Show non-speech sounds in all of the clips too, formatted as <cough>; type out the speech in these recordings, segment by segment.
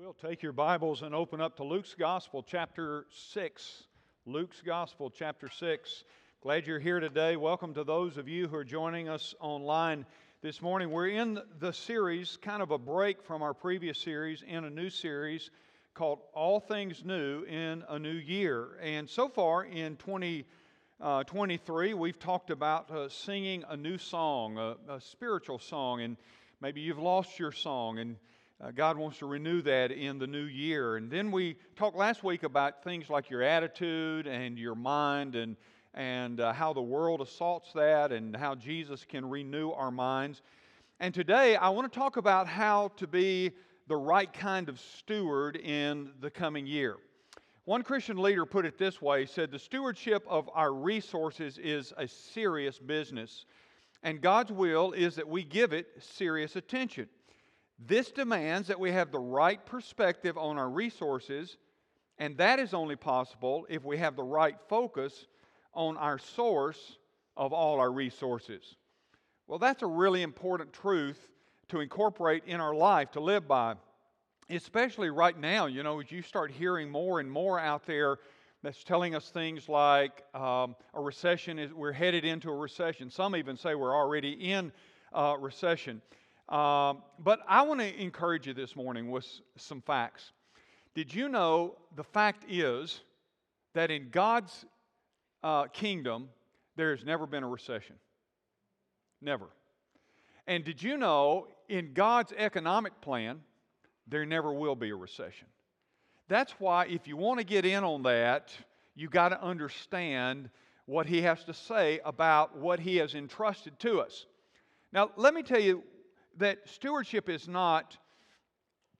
will, take your Bibles and open up to Luke's Gospel, chapter 6. Luke's Gospel, chapter 6. Glad you're here today. Welcome to those of you who are joining us online this morning. We're in the series, kind of a break from our previous series, in a new series called All Things New in a New Year. And so far in 2023, uh, we've talked about uh, singing a new song, a, a spiritual song, and maybe you've lost your song and uh, God wants to renew that in the new year. And then we talked last week about things like your attitude and your mind and, and uh, how the world assaults that and how Jesus can renew our minds. And today I want to talk about how to be the right kind of steward in the coming year. One Christian leader put it this way He said, The stewardship of our resources is a serious business, and God's will is that we give it serious attention. This demands that we have the right perspective on our resources, and that is only possible if we have the right focus on our source of all our resources. Well, that's a really important truth to incorporate in our life, to live by, especially right now. You know, as you start hearing more and more out there that's telling us things like um, a recession is, we're headed into a recession. Some even say we're already in a recession. Um, but I want to encourage you this morning with some facts. Did you know the fact is that in God's uh, kingdom, there has never been a recession? Never. And did you know in God's economic plan, there never will be a recession? That's why, if you want to get in on that, you got to understand what He has to say about what He has entrusted to us. Now, let me tell you that stewardship is not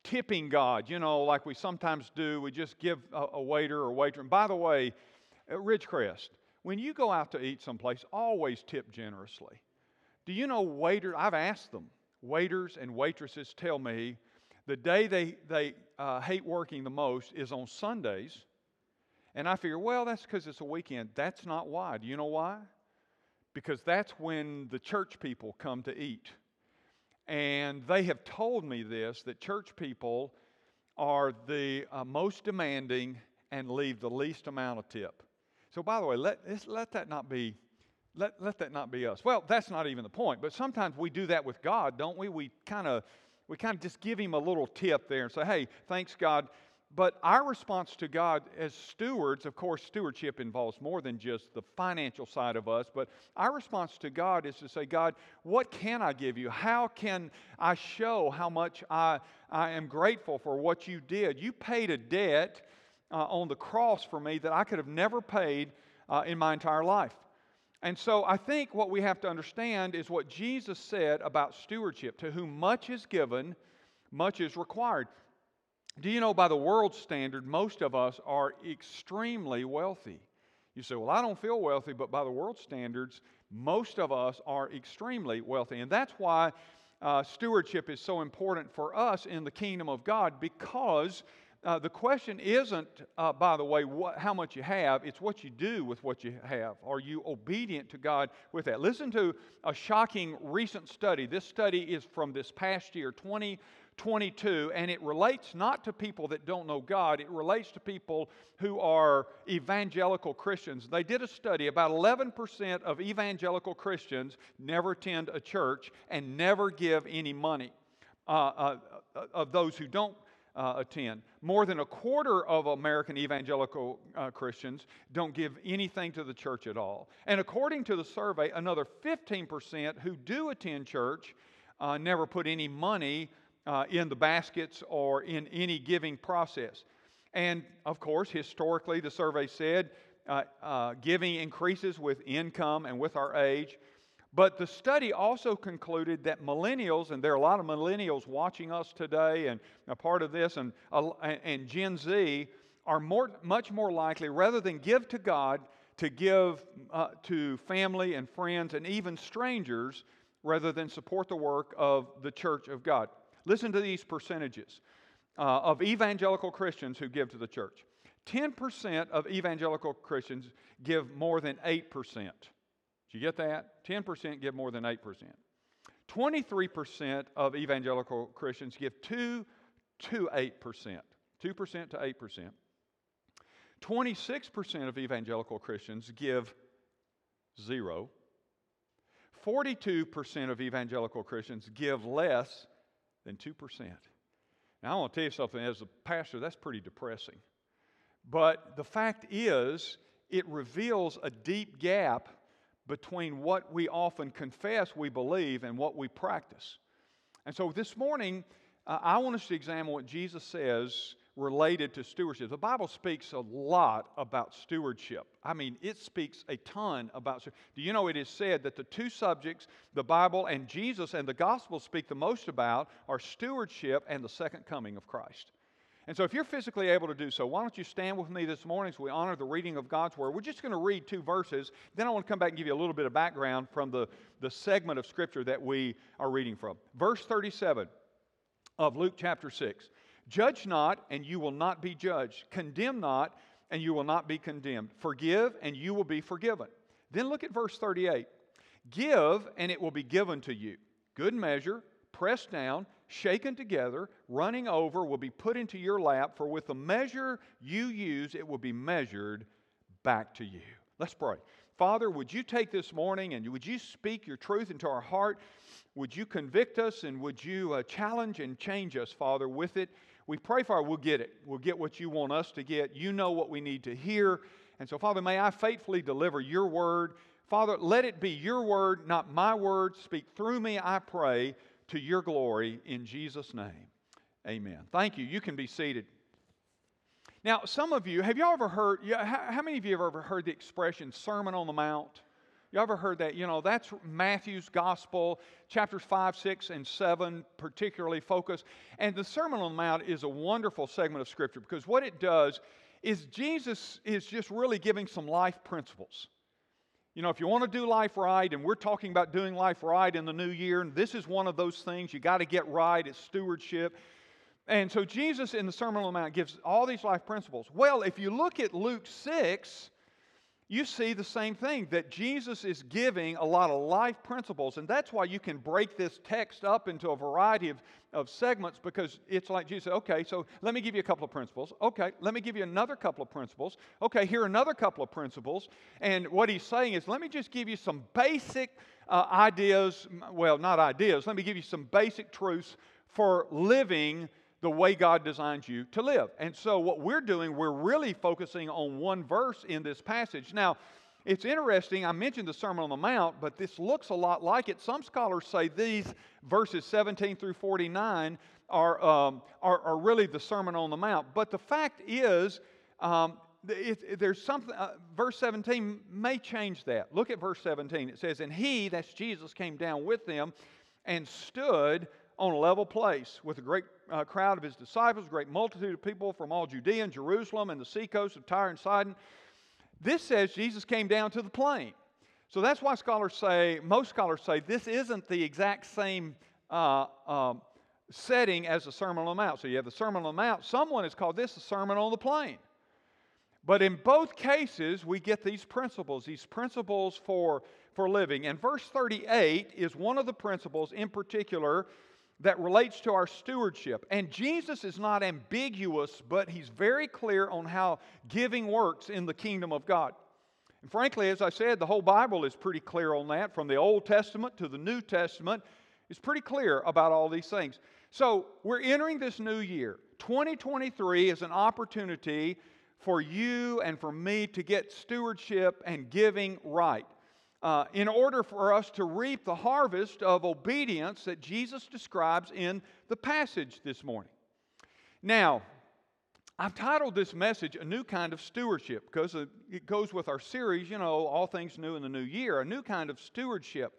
tipping God, you know, like we sometimes do. We just give a, a waiter or waiter. And by the way, at Ridgecrest, when you go out to eat someplace, always tip generously. Do you know waiter? I've asked them. Waiters and waitresses tell me the day they, they uh, hate working the most is on Sundays. And I figure, well, that's because it's a weekend. That's not why. Do you know why? Because that's when the church people come to eat. And they have told me this that church people are the uh, most demanding and leave the least amount of tip. So, by the way, let, let that not be. Let, let that not be us. Well, that's not even the point. But sometimes we do that with God, don't we? We kind of we kind of just give him a little tip there and say, "Hey, thanks God but our response to God as stewards, of course, stewardship involves more than just the financial side of us, but our response to God is to say, God, what can I give you? How can I show how much I, I am grateful for what you did? You paid a debt uh, on the cross for me that I could have never paid uh, in my entire life. And so I think what we have to understand is what Jesus said about stewardship to whom much is given, much is required. Do you know, by the world standard, most of us are extremely wealthy? You say, Well, I don't feel wealthy, but by the world standards, most of us are extremely wealthy. And that's why uh, stewardship is so important for us in the kingdom of God because uh, the question isn't, uh, by the way, what, how much you have, it's what you do with what you have. Are you obedient to God with that? Listen to a shocking recent study. This study is from this past year, 20 22, and it relates not to people that don't know God, it relates to people who are evangelical Christians. They did a study, about 11% of evangelical Christians never attend a church and never give any money uh, uh, of those who don't. Uh, attend. More than a quarter of American evangelical uh, Christians don't give anything to the church at all. And according to the survey, another 15% who do attend church uh, never put any money uh, in the baskets or in any giving process. And of course, historically, the survey said uh, uh, giving increases with income and with our age. But the study also concluded that millennials, and there are a lot of millennials watching us today and a part of this, and, uh, and Gen Z are more, much more likely, rather than give to God, to give uh, to family and friends and even strangers rather than support the work of the church of God. Listen to these percentages uh, of evangelical Christians who give to the church. 10% of evangelical Christians give more than 8%. Did you get that? 10% give more than 8%. 23% of evangelical Christians give 2 to 8%. 2% to 8%. 26% of evangelical Christians give zero. 42% of evangelical Christians give less than 2%. Now, I want to tell you something as a pastor, that's pretty depressing. But the fact is, it reveals a deep gap between what we often confess we believe and what we practice. And so this morning, uh, I want us to examine what Jesus says related to stewardship. The Bible speaks a lot about stewardship. I mean, it speaks a ton about. Do you know it is said that the two subjects the Bible and Jesus and the gospel speak the most about are stewardship and the second coming of Christ? And so, if you're physically able to do so, why don't you stand with me this morning as we honor the reading of God's Word? We're just going to read two verses. Then I want to come back and give you a little bit of background from the, the segment of Scripture that we are reading from. Verse 37 of Luke chapter 6 Judge not, and you will not be judged. Condemn not, and you will not be condemned. Forgive, and you will be forgiven. Then look at verse 38 Give, and it will be given to you. Good measure, pressed down shaken together, running over, will be put into your lap, for with the measure you use, it will be measured back to you. Let's pray. Father, would you take this morning and would you speak your truth into our heart? Would you convict us and would you uh, challenge and change us, Father, with it? We pray, Father, we'll get it. We'll get what you want us to get. You know what we need to hear. And so, Father, may I faithfully deliver your word. Father, let it be your word, not my word. Speak through me, I pray to your glory in Jesus' name. Amen. Thank you. You can be seated. Now, some of you, have you ever heard, how many of you have ever heard the expression Sermon on the Mount? You ever heard that? You know, that's Matthew's Gospel, chapters 5, 6, and 7, particularly focused. And the Sermon on the Mount is a wonderful segment of Scripture because what it does is Jesus is just really giving some life principles. You know, if you want to do life right, and we're talking about doing life right in the new year, and this is one of those things you got to get right, it's stewardship. And so Jesus in the Sermon on the Mount gives all these life principles. Well, if you look at Luke 6, you see the same thing that Jesus is giving a lot of life principles. And that's why you can break this text up into a variety of, of segments because it's like Jesus okay, so let me give you a couple of principles. Okay, let me give you another couple of principles. Okay, here are another couple of principles. And what he's saying is, let me just give you some basic uh, ideas. Well, not ideas, let me give you some basic truths for living the way God designed you to live. And so, what we're doing, we're really focusing on one verse in this passage. Now, it's interesting, I mentioned the Sermon on the Mount, but this looks a lot like it. Some scholars say these verses 17 through 49 are, um, are, are, really the Sermon on the Mount. But the fact is, um, it, it, there's something, uh, verse 17 may change that. Look at verse 17. It says, And he, that's Jesus, came down with them and stood on a level place with a great uh, crowd of his disciples, great multitude of people from all Judea and Jerusalem and the seacoast of Tyre and Sidon. This says Jesus came down to the plain. So that's why scholars say, most scholars say, this isn't the exact same uh, um, setting as the Sermon on the Mount. So you have the Sermon on the Mount. Someone has called this the Sermon on the Plain. But in both cases, we get these principles, these principles for, for living. And verse 38 is one of the principles in particular that relates to our stewardship. And Jesus is not ambiguous, but he's very clear on how giving works in the kingdom of God. And frankly, as I said, the whole Bible is pretty clear on that. From the Old Testament to the New Testament, it's pretty clear about all these things. So we're entering this new year. 2023 is an opportunity for you and for me to get stewardship and giving right uh, in order for us to reap the harvest of obedience that Jesus describes in the passage this morning. Now, I've titled this message A New Kind of Stewardship because it goes with our series, you know, All Things New in the New Year, a new kind of stewardship.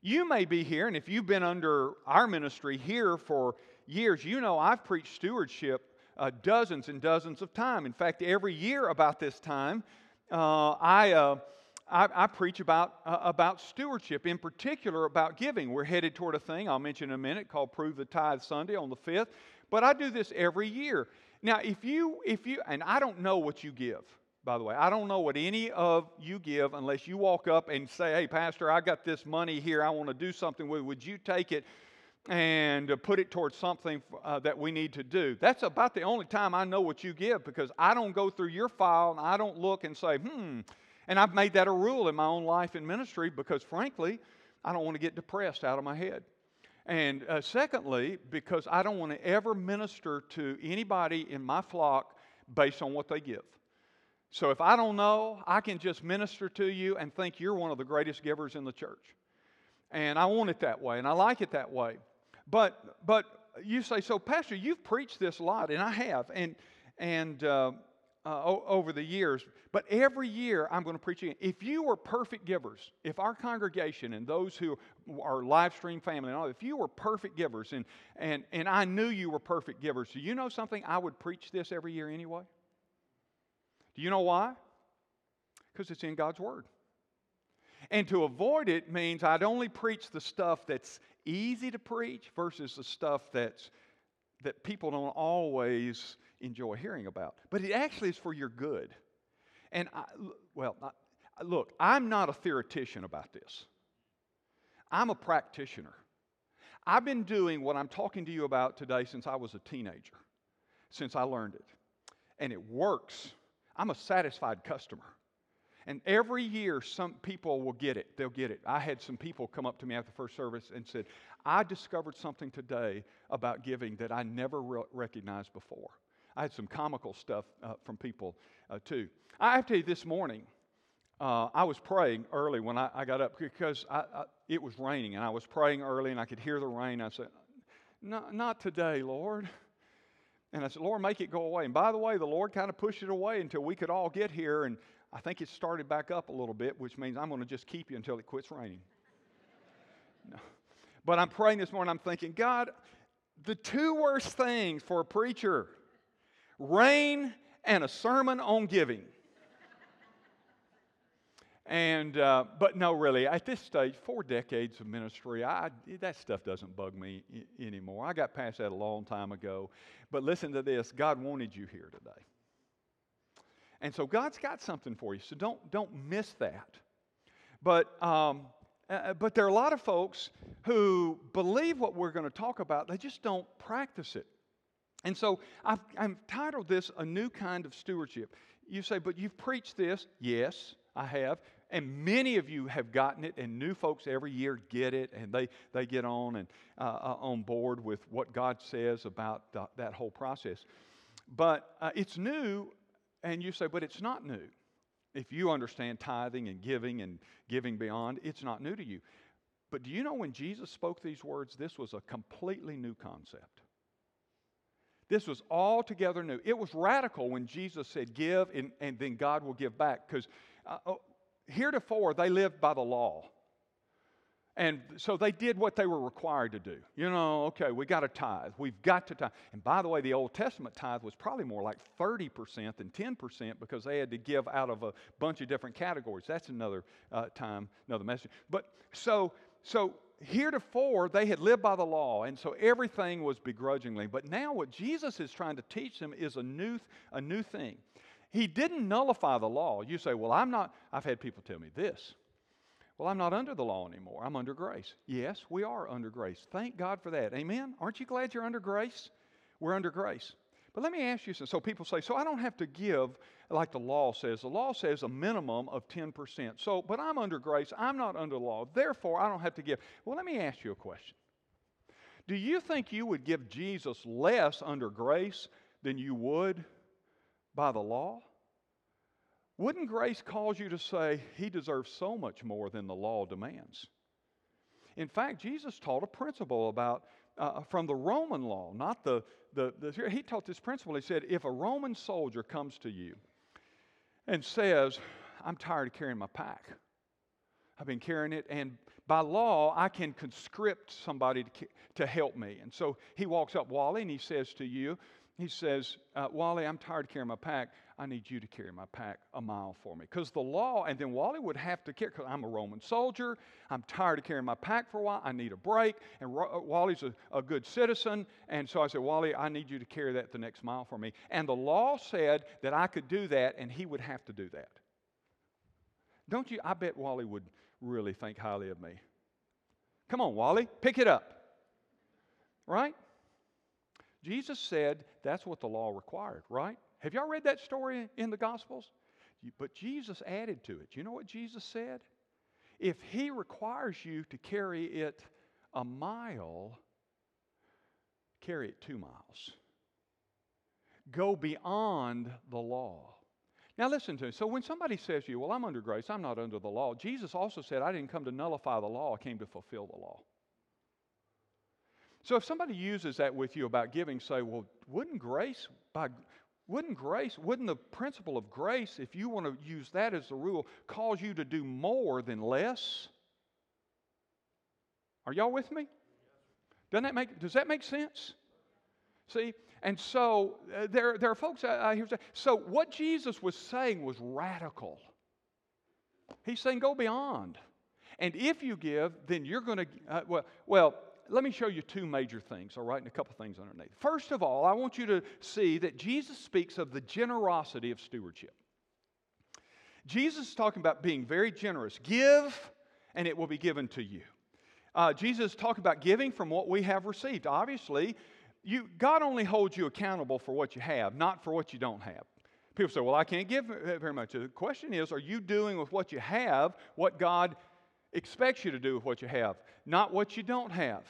You may be here, and if you've been under our ministry here for years, you know I've preached stewardship uh, dozens and dozens of times. In fact, every year about this time, uh, I. I, I preach about, uh, about stewardship, in particular about giving. We're headed toward a thing I'll mention in a minute called Prove the Tithe Sunday on the 5th. But I do this every year. Now, if you, if you, and I don't know what you give, by the way. I don't know what any of you give unless you walk up and say, hey, Pastor, I got this money here. I want to do something with Would you take it? and uh, put it towards something uh, that we need to do. That's about the only time I know what you give because I don't go through your file and I don't look and say, hmm. And I've made that a rule in my own life and ministry because, frankly, I don't want to get depressed out of my head. And uh, secondly, because I don't want to ever minister to anybody in my flock based on what they give. So if I don't know, I can just minister to you and think you're one of the greatest givers in the church. And I want it that way, and I like it that way. But but you say, so Pastor, you've preached this a lot, and I have, and and uh, uh, over the years. But every year I'm going to preach again. If you were perfect givers, if our congregation and those who are live stream family and all, if you were perfect givers, and and and I knew you were perfect givers, do you know something? I would preach this every year anyway. Do you know why? Because it's in God's Word. And to avoid it means I'd only preach the stuff that's easy to preach versus the stuff that's that people don't always enjoy hearing about. But it actually is for your good. And I, well, I, look, I'm not a theoretician about this. I'm a practitioner. I've been doing what I'm talking to you about today since I was a teenager, since I learned it. And it works. I'm a satisfied customer. And every year, some people will get it. They'll get it. I had some people come up to me after the first service and said, I discovered something today about giving that I never re- recognized before. I had some comical stuff uh, from people uh, too. I have to tell you, this morning, uh, I was praying early when I, I got up because I, I, it was raining, and I was praying early and I could hear the rain. I said, Not today, Lord. And I said, Lord, make it go away. And by the way, the Lord kind of pushed it away until we could all get here. And I think it started back up a little bit, which means I'm going to just keep you until it quits raining. No. But I'm praying this morning, I'm thinking, God, the two worst things for a preacher rain and a sermon on giving. And, uh, but no, really, at this stage, four decades of ministry, I, that stuff doesn't bug me I- anymore. I got past that a long time ago. But listen to this God wanted you here today. And so God's got something for you. So don't, don't miss that. But, um, uh, but there are a lot of folks who believe what we're going to talk about, they just don't practice it. And so I've, I've titled this A New Kind of Stewardship. You say, but you've preached this. Yes, I have. And many of you have gotten it, and new folks every year get it, and they, they get on and uh, uh, on board with what God says about that whole process. But uh, it's new, and you say, but it's not new. If you understand tithing and giving and giving beyond, it's not new to you. But do you know when Jesus spoke these words, this was a completely new concept? This was altogether new. It was radical when Jesus said, Give, and, and then God will give back. Because uh, oh, heretofore, they lived by the law. And so they did what they were required to do. You know, okay, we got to tithe. We've got to tithe. And by the way, the Old Testament tithe was probably more like 30% than 10% because they had to give out of a bunch of different categories. That's another uh, time, another message. But so, so heretofore they had lived by the law and so everything was begrudgingly. But now what jesus is trying to teach them is a new a new thing. He didn't nullify the law. You say well i'm not i've had people tell me this. Well i'm not under the law anymore. I'm under grace. Yes we are under grace. Thank god for that. Amen? Aren't you glad you're under grace? We're under grace but let me ask you something. So people say, so I don't have to give like the law says. The law says a minimum of 10%. So, but I'm under grace. I'm not under law. Therefore, I don't have to give. Well, let me ask you a question. Do you think you would give Jesus less under grace than you would by the law? Wouldn't grace cause you to say, He deserves so much more than the law demands? In fact, Jesus taught a principle about uh, from the Roman law, not the, the, the. He taught this principle. He said, if a Roman soldier comes to you and says, I'm tired of carrying my pack. I've been carrying it, and by law, I can conscript somebody to, to help me. And so he walks up, Wally, and he says to you, he says, uh, Wally, I'm tired of carrying my pack. I need you to carry my pack a mile for me. Because the law, and then Wally would have to carry, because I'm a Roman soldier. I'm tired of carrying my pack for a while. I need a break. And Ro- uh, Wally's a, a good citizen. And so I said, Wally, I need you to carry that the next mile for me. And the law said that I could do that, and he would have to do that. Don't you? I bet Wally would really think highly of me. Come on, Wally, pick it up. Right? Jesus said that's what the law required, right? Have y'all read that story in the Gospels? But Jesus added to it. You know what Jesus said? If He requires you to carry it a mile, carry it two miles. Go beyond the law. Now, listen to me. So, when somebody says to you, Well, I'm under grace, I'm not under the law, Jesus also said, I didn't come to nullify the law, I came to fulfill the law. So, if somebody uses that with you about giving, say, Well, wouldn't grace, by, wouldn't grace, wouldn't the principle of grace, if you want to use that as the rule, cause you to do more than less? Are y'all with me? Doesn't that make, does that make sense? See? And so uh, there, there are folks I hear say, so what Jesus was saying was radical. He's saying go beyond. And if you give, then you're going to, uh, well, well, let me show you two major things, all right, and a couple things underneath. First of all, I want you to see that Jesus speaks of the generosity of stewardship. Jesus is talking about being very generous. Give, and it will be given to you. Uh, Jesus talked about giving from what we have received. Obviously, you, God only holds you accountable for what you have, not for what you don't have. People say, Well, I can't give very much. The question is, are you doing with what you have what God expects you to do with what you have, not what you don't have?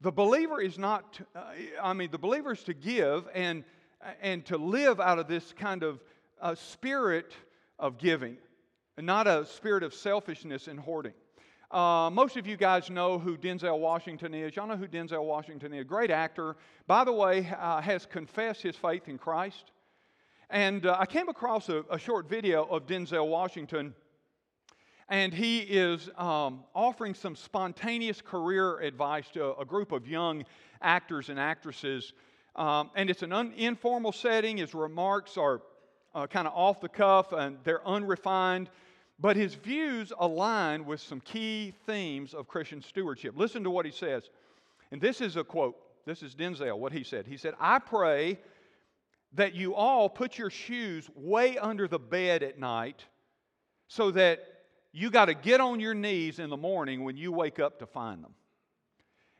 The believer is not, uh, I mean, the believer is to give and, and to live out of this kind of uh, spirit of giving, not a spirit of selfishness and hoarding. Uh, most of you guys know who Denzel Washington is. Y'all know who Denzel Washington is. Great actor. By the way, uh, has confessed his faith in Christ. And uh, I came across a, a, short video of Denzel Washington, and he is um, offering some spontaneous career advice to a group of young actors and actresses. Um, and it's an un- informal setting. His remarks are uh, kind of off the cuff and they're unrefined. But his views align with some key themes of Christian stewardship. Listen to what he says. And this is a quote. This is Denzel, what he said. He said, I pray that you all put your shoes way under the bed at night so that you got to get on your knees in the morning when you wake up to find them.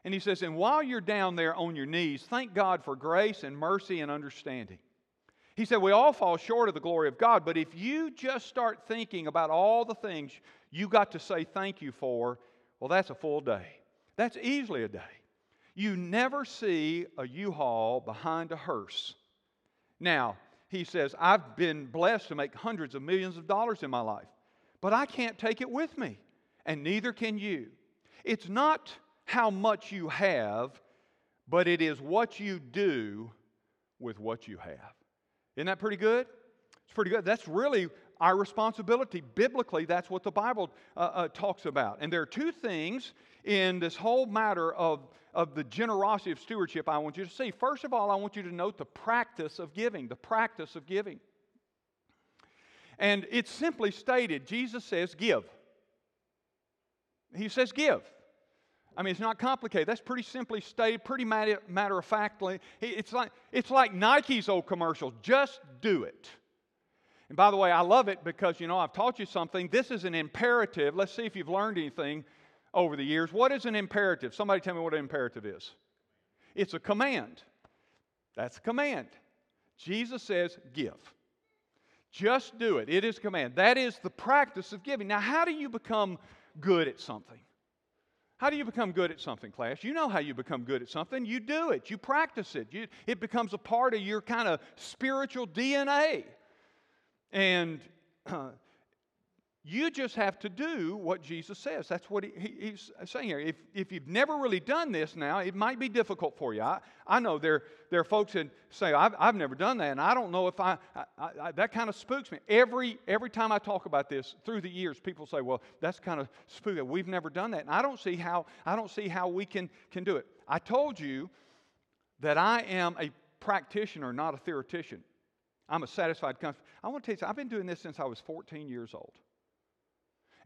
And he says, and while you're down there on your knees, thank God for grace and mercy and understanding. He said, We all fall short of the glory of God, but if you just start thinking about all the things you got to say thank you for, well, that's a full day. That's easily a day. You never see a U Haul behind a hearse. Now, he says, I've been blessed to make hundreds of millions of dollars in my life, but I can't take it with me, and neither can you. It's not how much you have, but it is what you do with what you have. Isn't that pretty good? It's pretty good. That's really our responsibility. Biblically, that's what the Bible uh, uh, talks about. And there are two things in this whole matter of, of the generosity of stewardship I want you to see. First of all, I want you to note the practice of giving, the practice of giving. And it's simply stated Jesus says, give. He says, give. I mean, it's not complicated. That's pretty simply stated, pretty matter, matter of factly. It's like, it's like Nike's old commercial just do it. And by the way, I love it because, you know, I've taught you something. This is an imperative. Let's see if you've learned anything over the years. What is an imperative? Somebody tell me what an imperative is. It's a command. That's a command. Jesus says, give. Just do it. It is a command. That is the practice of giving. Now, how do you become good at something? How do you become good at something, class? You know how you become good at something. You do it, you practice it. You, it becomes a part of your kind of spiritual DNA. And <clears throat> uh, you just have to do what Jesus says. That's what he, he, he's saying here. If, if you've never really done this now, it might be difficult for you. I, I know there, there are folks that say, I've, I've never done that, and I don't know if I, I, I, that kind of spooks me. Every, every time I talk about this through the years, people say, well, that's kind of spooky. We've never done that. And I don't see how, I don't see how we can, can do it. I told you that I am a practitioner, not a theoretician. I'm a satisfied customer. I want to tell you, something. I've been doing this since I was 14 years old.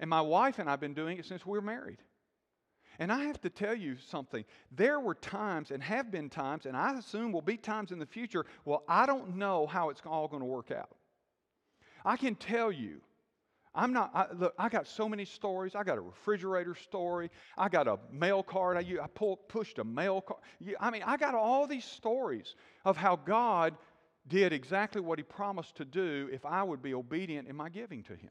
And my wife and I have been doing it since we were married. And I have to tell you something. There were times, and have been times, and I assume will be times in the future, well, I don't know how it's all going to work out. I can tell you, I'm not, I, look, I got so many stories. I got a refrigerator story. I got a mail card. I, I pulled, pushed a mail card. I mean, I got all these stories of how God did exactly what He promised to do if I would be obedient in my giving to Him.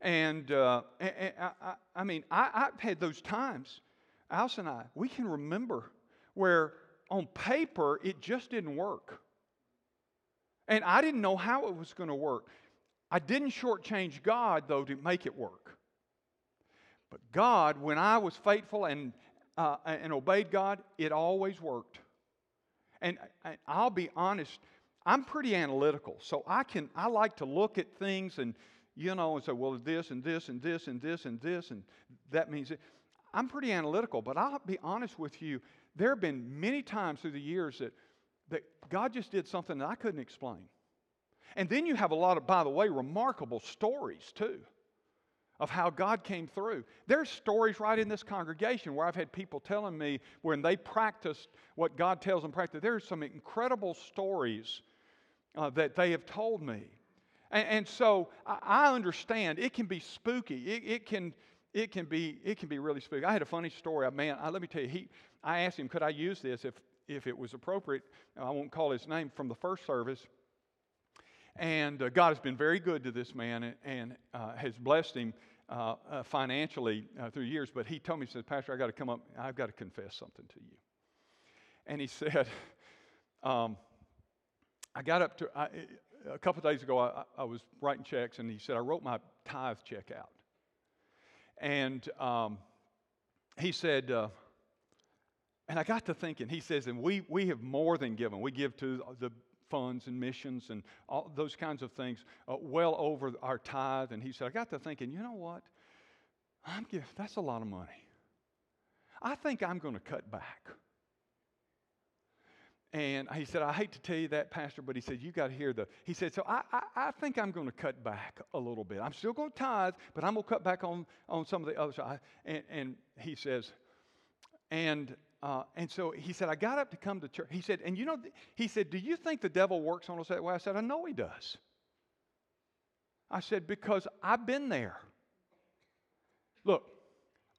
And, uh, and, I, I, mean, I, I've had those times, Alice and I, we can remember where on paper it just didn't work. And I didn't know how it was going to work. I didn't shortchange God, though, to make it work. But God, when I was faithful and, uh, and obeyed God, it always worked. And, and I'll be honest, I'm pretty analytical, so I can I like to look at things and you know and say, well, this and this and this and this and this and that means it. I'm pretty analytical, but I'll be honest with you. There have been many times through the years that, that God just did something that I couldn't explain. And then you have a lot of, by the way, remarkable stories too of how God came through. There's stories right in this congregation where I've had people telling me when they practiced what God tells them practice. There's some incredible stories uh, that they have told me. And, and so I, I, understand it can be spooky. It, it, can, it, can be, it can be really spooky. I had a funny story. A man, I, let me tell you, he, I asked him, could I use this if, if it was appropriate? I won't call his name from the first service. And uh, God has been very good to this man and, and uh, has blessed him uh, uh financially uh, through years. But he told me, he said, Pastor, I got to come up, I've got to confess something to you. And he <laughs> said, um, I got up to, a couple days ago, I, I, was writing checks, and he said, I wrote my tithe check out. And um, he said, uh, and I got to thinking, he says, and we, we have more than given. We give to the funds and missions and all those kinds of things uh, well over our tithe. And he said, I got to thinking, you know what? I'm give, that's a lot of money. I think I'm going to cut back. And he said, I hate to tell you that, Pastor, but he said, You got to hear the. He said, So I, I, I think I'm going to cut back a little bit. I'm still going to tithe, but I'm going to cut back on, on some of the other side. And, and he says, And uh, and so he said, I got up to come to church. He said, and you know, he said, Do you think the devil works on us that way? I said, I know he does. I said, Because I've been there. Look,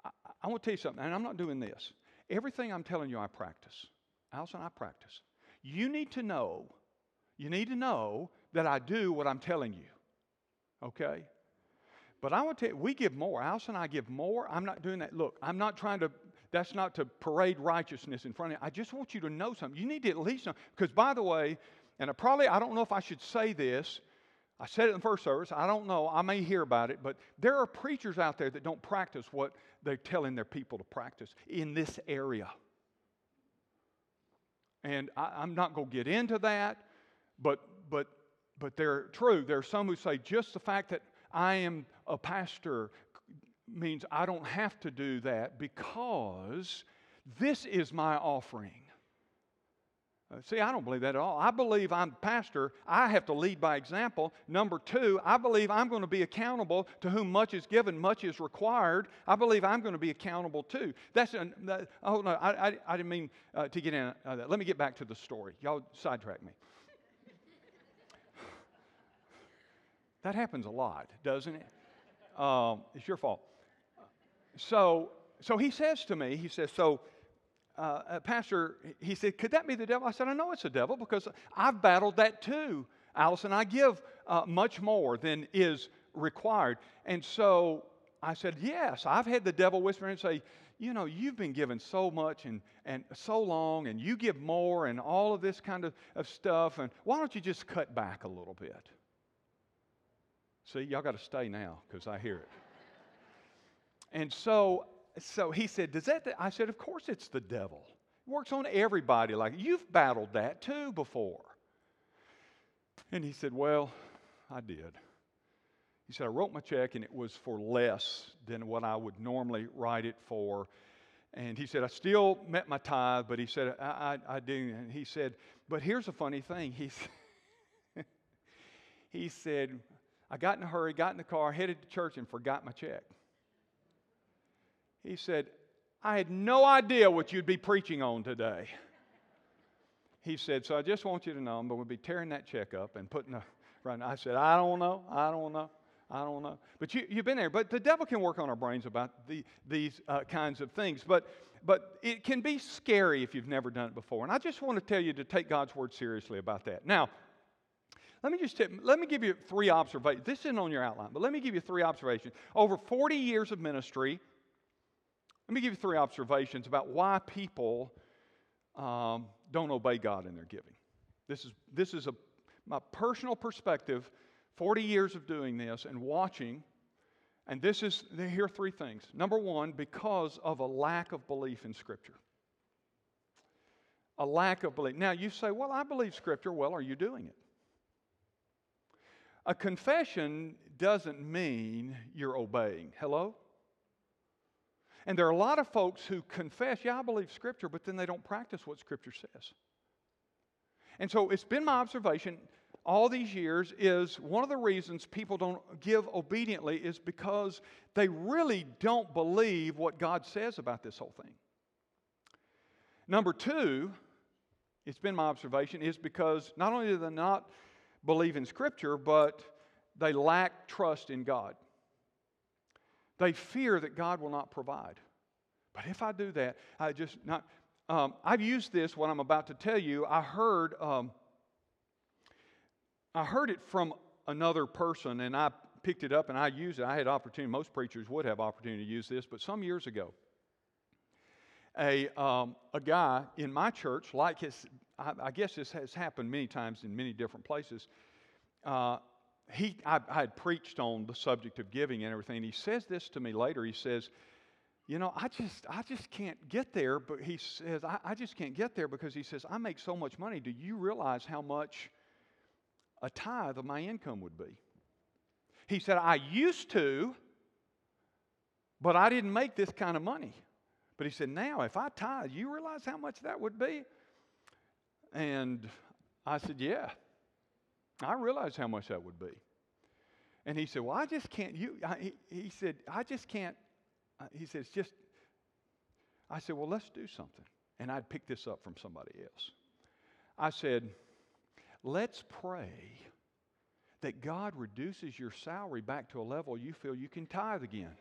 I, I want to tell you something, and I'm not doing this. Everything I'm telling you, I practice. Allison, I practice. You need to know, you need to know that I do what I'm telling you. Okay? But I want to tell you, we give more. Allison and I give more. I'm not doing that. Look, I'm not trying to that's not to parade righteousness in front of you. I just want you to know something. You need to at least know. Because, by the way, and I probably, I don't know if I should say this. I said it in the first service. I don't know. I may hear about it. But there are preachers out there that don't practice what they're telling their people to practice in this area. And I, am not going to get into that. But, but, but they're true. There are some who say just the fact that I am a pastor means I don't have to do that because this is my offering. Uh, see, I don't believe that at all. I believe I'm pastor. I have to lead by example. Number two, I believe I'm going to be accountable to whom much is given, much is required. I believe I'm going to be accountable too. That's an, that, oh no, I, I, I didn't mean uh, to get in. Uh, that. Let me get back to the story. Y'all sidetrack me. <sighs> that happens a lot, doesn't it? Um, it's your fault so, so he says to me, he says, so, uh, uh, Pastor, he said, could that be the devil? I said, I know it's the devil because I've battled that too, Allison. I give uh, much more than is required. And so I said, yes, I've had the devil whisper and say, you know, you've been given so much and, and so long, and you give more and all of this kind of, of stuff, and why don't you just cut back a little bit? See, y'all got to stay now because I hear it. And so, so he said, Does that? I said, Of course it's the devil. It works on everybody. Like you've battled that too before. And he said, Well, I did. He said, I wrote my check and it was for less than what I would normally write it for. And he said, I still met my tithe, but he said, I, I, I didn't. And he said, But here's a funny thing. He, <laughs> he said, I got in a hurry, got in the car, headed to church, and forgot my check. He said, I had no idea what you'd be preaching on today. He said, So I just want you to know, but we'll be tearing that check up and putting a right. I said, I don't know. I don't know. I don't know. But you, you've been there. But the devil can work on our brains about the, these uh, kinds of things. But, but it can be scary if you've never done it before. And I just want to tell you to take God's word seriously about that. Now, let me just tip, let me give you three observations. This isn't on your outline, but let me give you three observations. Over 40 years of ministry, let me give you three observations about why people um, don't obey God in their giving. This is, this is a, my personal perspective 40 years of doing this and watching, and this is, here are three things. Number one, because of a lack of belief in Scripture. A lack of belief. Now, you say, well, I believe Scripture. Well, are you doing it? A confession doesn't mean you're obeying. Hello? And there are a lot of folks who confess, yeah, I believe Scripture, but then they don't practice what Scripture says. And so it's been my observation all these years is one of the reasons people don't give obediently is because they really don't believe what God says about this whole thing. Number two, it's been my observation, is because not only do they not believe in Scripture, but they lack trust in God. They fear that God will not provide. But if I do that, I just not. Um, I've used this what I'm about to tell you. I heard um, I heard it from another person and I picked it up and I used it. I had opportunity, most preachers would have opportunity to use this, but some years ago, a, um, a guy in my church, like his, I, I, guess this has happened many times in many different places. Uh, he, I, I had preached on the subject of giving and everything. And He says this to me later. He says, you know, I just, I just can't get there. But he says, I, I just can't get there because he says, I make so much money. Do you realize how much a tithe of my income would be. He said, I used to, but I didn't make this kind of money. But he said, now if I tithe, you realize how much that would be? And I said, yeah, I realized how much that would be. And he said, well, I just can't, you, I, he, said, I just can't, uh, he said, it's just, I said, well, let's do something. And I'd pick this up from somebody else. I said, Let's pray that God reduces your salary back to a level you feel you can tithe again.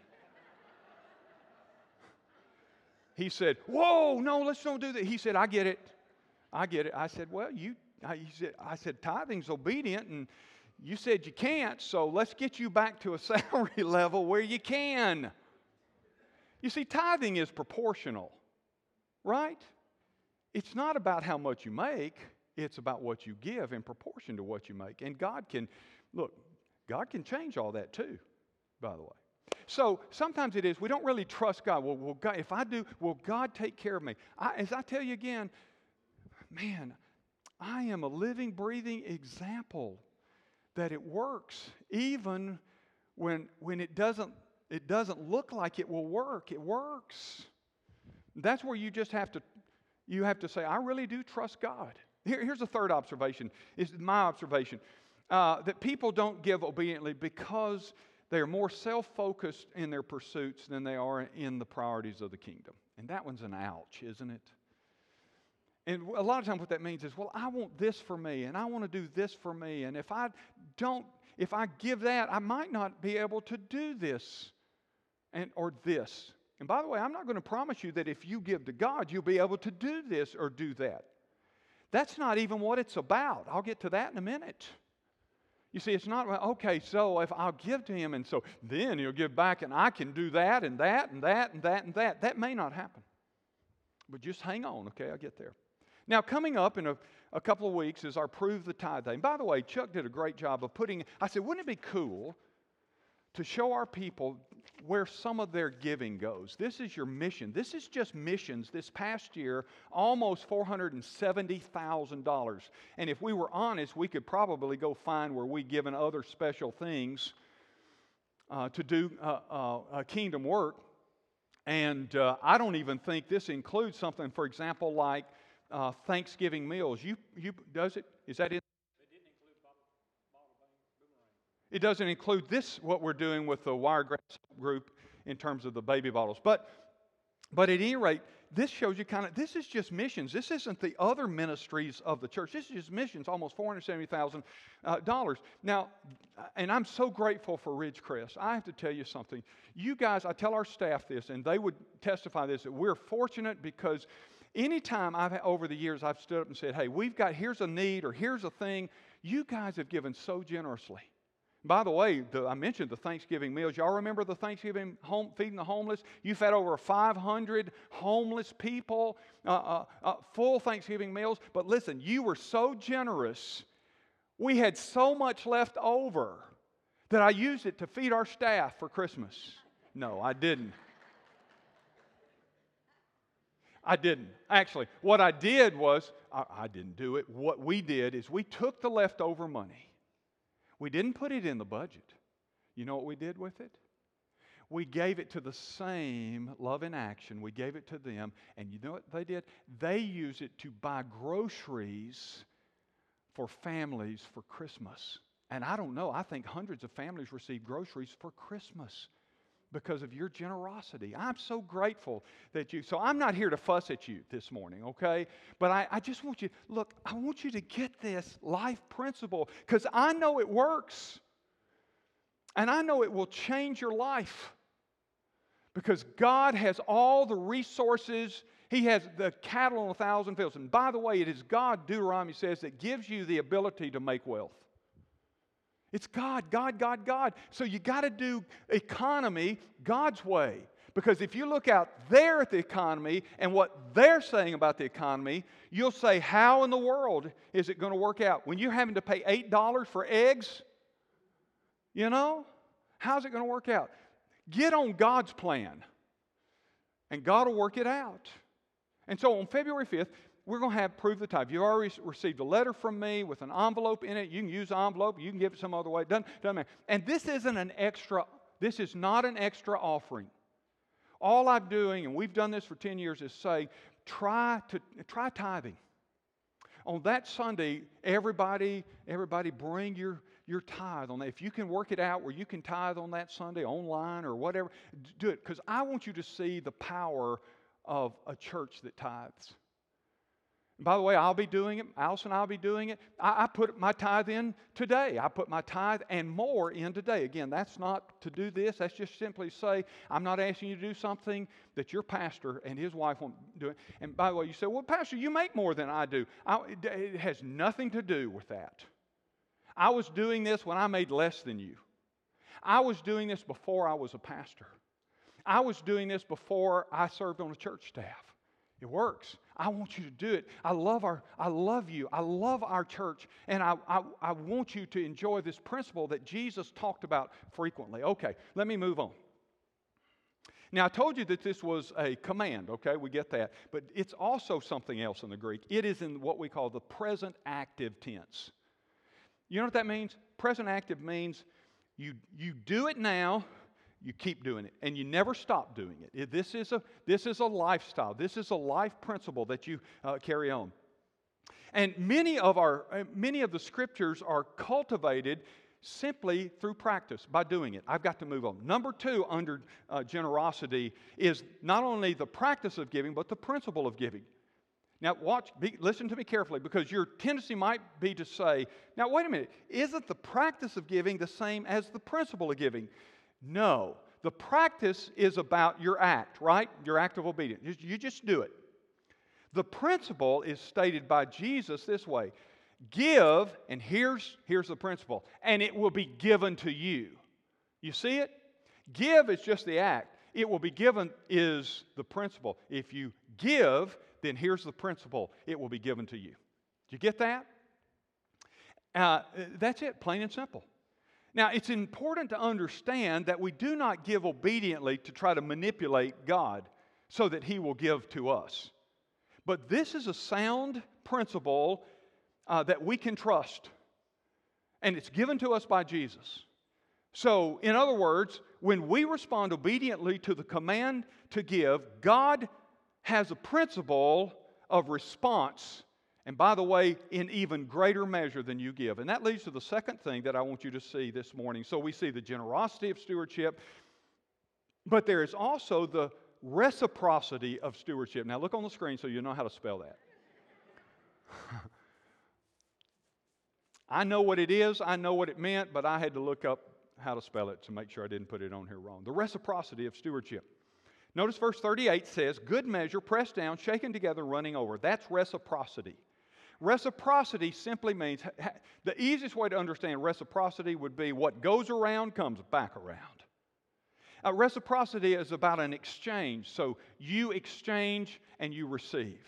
he said, Whoa, no, let's don't do that. He said, I get it. I get it. I said, Well, you, I, said, I said, tithing's obedient, and you said you can't, so let's get you back to a <laughs> salary level where you can. You see, tithing is proportional, right? It's not about how much you make. It's about what you give in proportion to what you make. And God can, look, God can change all that too, by the way. So sometimes it is, we don't really trust God. Well, will God, if I do, will God take care of me? I, as I tell you again, man, I am a living, breathing example that it works, even when, when it, doesn't, it doesn't look like it will work. It works. That's where you just have to, you have to say, I really do trust God. Here, here's a third observation, is my observation. Uh, that people don't give obediently because they are more self focused in their pursuits than they are in the priorities of the kingdom. And that one's an ouch, isn't it? And a lot of times, what that means is, well, I want this for me, and I want to do this for me. And if I don't, if I give that, I might not be able to do this and, or this. And by the way, I'm not going to promise you that if you give to God, you'll be able to do this or do that. That's not even what it's about. I'll get to that in a minute. You see, it's not, okay, so if I'll give to him and so then he'll give back and I can do that and that and that and that and that. That may not happen. But just hang on, okay? I'll get there. Now, coming up in a, a couple of weeks is our Prove the Tithe Day. And by the way, Chuck did a great job of putting, I said, wouldn't it be cool to show our people where some of their giving goes. This is your mission. This is just missions this past year, almost $470,000. And if we were honest, we could probably go find where we've given other special things uh, to do uh, uh, kingdom work. And uh, I don't even think this includes something, for example, like uh, Thanksgiving meals. You, you, does it? Is that in? It doesn't include this, what we're doing with the Wiregrass group in terms of the baby bottles. But, but at any rate, this shows you kind of, this is just missions. This isn't the other ministries of the church. This is just missions, almost $470,000. Uh, now, and I'm so grateful for Ridgecrest. I have to tell you something. You guys, I tell our staff this, and they would testify this, that we're fortunate because anytime I've, over the years, I've stood up and said, hey, we've got, here's a need or here's a thing, you guys have given so generously. By the way, the, I mentioned the Thanksgiving meals. Y'all remember the Thanksgiving home, feeding the homeless? You fed over 500 homeless people, uh, uh, uh, full Thanksgiving meals. But listen, you were so generous. We had so much left over that I used it to feed our staff for Christmas. No, I didn't. I didn't. Actually, what I did was, I, I didn't do it. What we did is we took the leftover money we didn't put it in the budget. You know what we did with it? We gave it to the same love in action. We gave it to them. And you know what they did? They used it to buy groceries for families for Christmas. And I don't know, I think hundreds of families received groceries for Christmas because of your generosity. I'm so grateful that you. So I'm not here to fuss at you this morning, okay? But I, I just want you, look, I want you to get this life principle because I know it works. And I know it will change your life because God has all the resources. He has the cattle on a thousand fields. And by the way, it is God, Deuteronomy says, that gives you the ability to make wealth. It's God, God, God, God. So you got to do economy God's way. Because if you look out there at the economy and what they're saying about the economy, you'll say, How in the world is it going to work out? When you're having to pay $8 for eggs, you know, how's it going to work out? Get on God's plan, and God will work it out. And so on February 5th, we're going to have prove the tithe. You've already received a letter from me with an envelope in it. You can use the envelope. You can give it some other way. Doesn't, doesn't matter. And this isn't an extra, this is not an extra offering. All I'm doing, and we've done this for 10 years, is say, try to try tithing. On that Sunday, everybody, everybody bring your, your tithe on that. If you can work it out where you can tithe on that Sunday online or whatever, do it. Because I want you to see the power of a church that tithes. By the way, I'll be doing it. Allison, I'll be doing it. I, I, put my tithe in today. I put my tithe and more in today. Again, that's not to do this. That's just simply say, I'm not asking you to do something that your pastor and his wife won't do. And by the way, you say, well, Pastor, you make more than I do. I, it has nothing to do with that. I was doing this when I made less than you. I was doing this before I was a pastor. I was doing this before I served on a church staff. It works. I want you to do it. I love our, I love you. I love our church. And I, I, I want you to enjoy this principle that Jesus talked about frequently. Okay, let me move on. Now, I told you that this was a command, okay? We get that. But it's also something else in the Greek. It is in what we call the present active tense. You know what that means? Present active means you, you do it now, you keep doing it and you never stop doing it. This is a, this is a lifestyle, this is a life principle that you uh, carry on. And many of, our, uh, many of the scriptures are cultivated simply through practice by doing it. I've got to move on. Number two, under uh, generosity, is not only the practice of giving, but the principle of giving. Now, watch, be, listen to me carefully because your tendency might be to say, now, wait a minute, isn't the practice of giving the same as the principle of giving? No. The practice is about your act, right? Your act of obedience. You just do it. The principle is stated by Jesus this way Give, and here's, here's the principle, and it will be given to you. You see it? Give is just the act. It will be given is the principle. If you give, then here's the principle it will be given to you. Do you get that? Uh, that's it, plain and simple. Now, it's important to understand that we do not give obediently to try to manipulate God so that He will give to us. But this is a sound principle uh, that we can trust, and it's given to us by Jesus. So, in other words, when we respond obediently to the command to give, God has a principle of response and by the way, in even greater measure than you give. And that leads to the second thing that I want you to see this morning. So we see the generosity of stewardship, but there is also the reciprocity of stewardship. Now, look on the screen so you know how to spell that. <laughs> I know what it is, I know what it meant, but I had to look up how to spell it to make sure I didn't put it on here wrong. The reciprocity of stewardship. Notice verse 38 says, Good measure, pressed down, shaken together, running over. That's reciprocity. Reciprocity simply means the easiest way to understand reciprocity would be what goes around comes back around. Uh, reciprocity is about an exchange. So you exchange and you receive.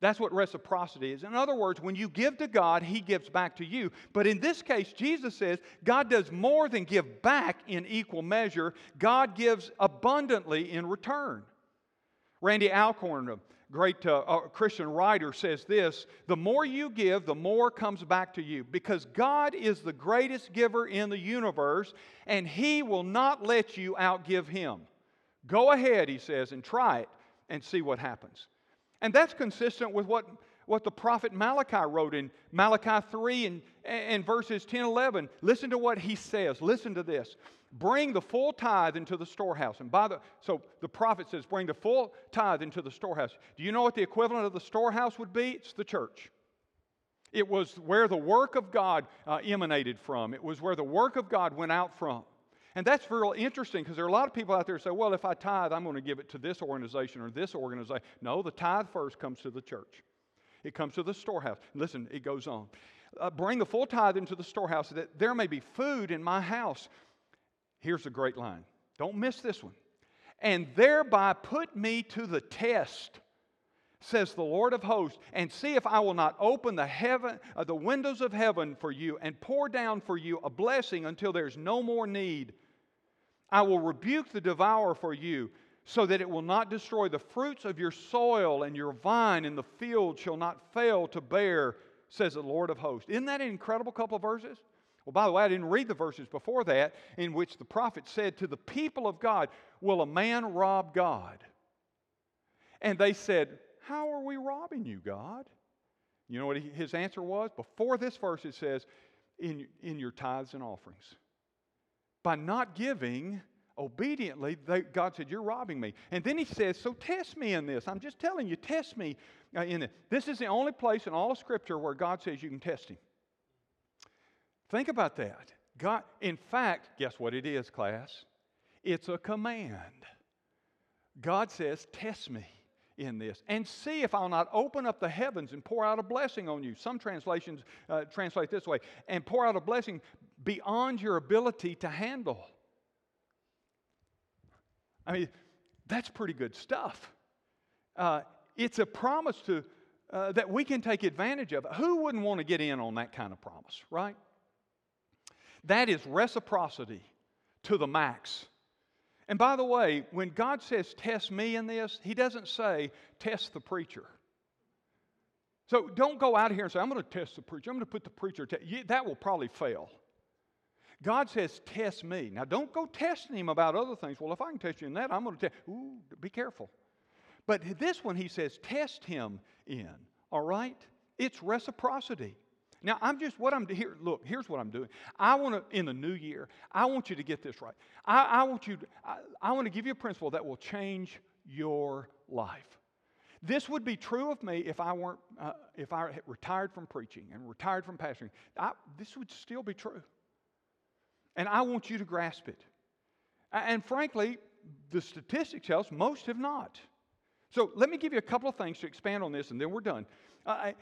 That's what reciprocity is. In other words, when you give to God, He gives back to you. But in this case, Jesus says God does more than give back in equal measure, God gives abundantly in return. Randy Alcorn, great uh, uh, Christian writer, says this The more you give, the more comes back to you. Because God is the greatest giver in the universe, and He will not let you outgive Him. Go ahead, He says, and try it and see what happens. And that's consistent with what, what the prophet Malachi wrote in Malachi 3 and, and verses 10 11. Listen to what he says. Listen to this. Bring the full tithe into the storehouse. And by the so the prophet says, bring the full tithe into the storehouse. Do you know what the equivalent of the storehouse would be? It's the church. It was where the work of God uh, emanated from. It was where the work of God went out from. And that's real interesting because there are a lot of people out there who say, well, if I tithe, I'm going to give it to this organization or this organization. No, the tithe first comes to the church, it comes to the storehouse. Listen, it goes on. Uh, bring the full tithe into the storehouse that there may be food in my house. Here's a great line. Don't miss this one. And thereby put me to the test says the Lord of hosts, and see if I will not open the heaven, uh, the windows of heaven for you and pour down for you a blessing until there's no more need. I will rebuke the devourer for you, so that it will not destroy the fruits of your soil, and your vine in the field shall not fail to bear, says the Lord of hosts. Isn't that an incredible couple of verses? Well, by the way, I didn't read the verses before that, in which the prophet said to the people of God, Will a man rob God? And they said, How are we robbing you, God? You know what his answer was? Before this verse, it says, In, in your tithes and offerings by not giving obediently, they, God said, You're robbing me. And then he says, So test me in this. I'm just telling you, test me uh, in it. This is the only place in all of Scripture where God says you can test him. Think about that. God, in fact, guess what it is, class? It's a command. God says, Test me in this and see if I'll not open up the heavens and pour out a blessing on you. Some translations uh, translate this way and pour out a blessing beyond your ability to handle. I mean, that's pretty good stuff. Uh, it's a promise to, uh, that we can take advantage of. Who wouldn't want to get in on that kind of promise, right? That is reciprocity to the max. And by the way, when God says test me in this, He doesn't say test the preacher. So don't go out here and say, I'm going to test the preacher. I'm going to put the preacher, that will probably fail. God says, test me. Now don't go testing him about other things. Well, if I can test you in that, I'm going to test. Ooh, be careful. But this one, he says, test him in. All right? It's reciprocity. Now, I'm just what I'm here. Look, here's what I'm doing. I want to, in the new year, I want you to get this right. I, I want you, I, I want to give you a principle that will change your life. This would be true of me if I weren't, uh, if I retired from preaching and retired from pastoring. I, this would still be true. And I want you to grasp it. And frankly, the statistics tell us most have not. So let me give you a couple of things to expand on this, and then we're done. Uh,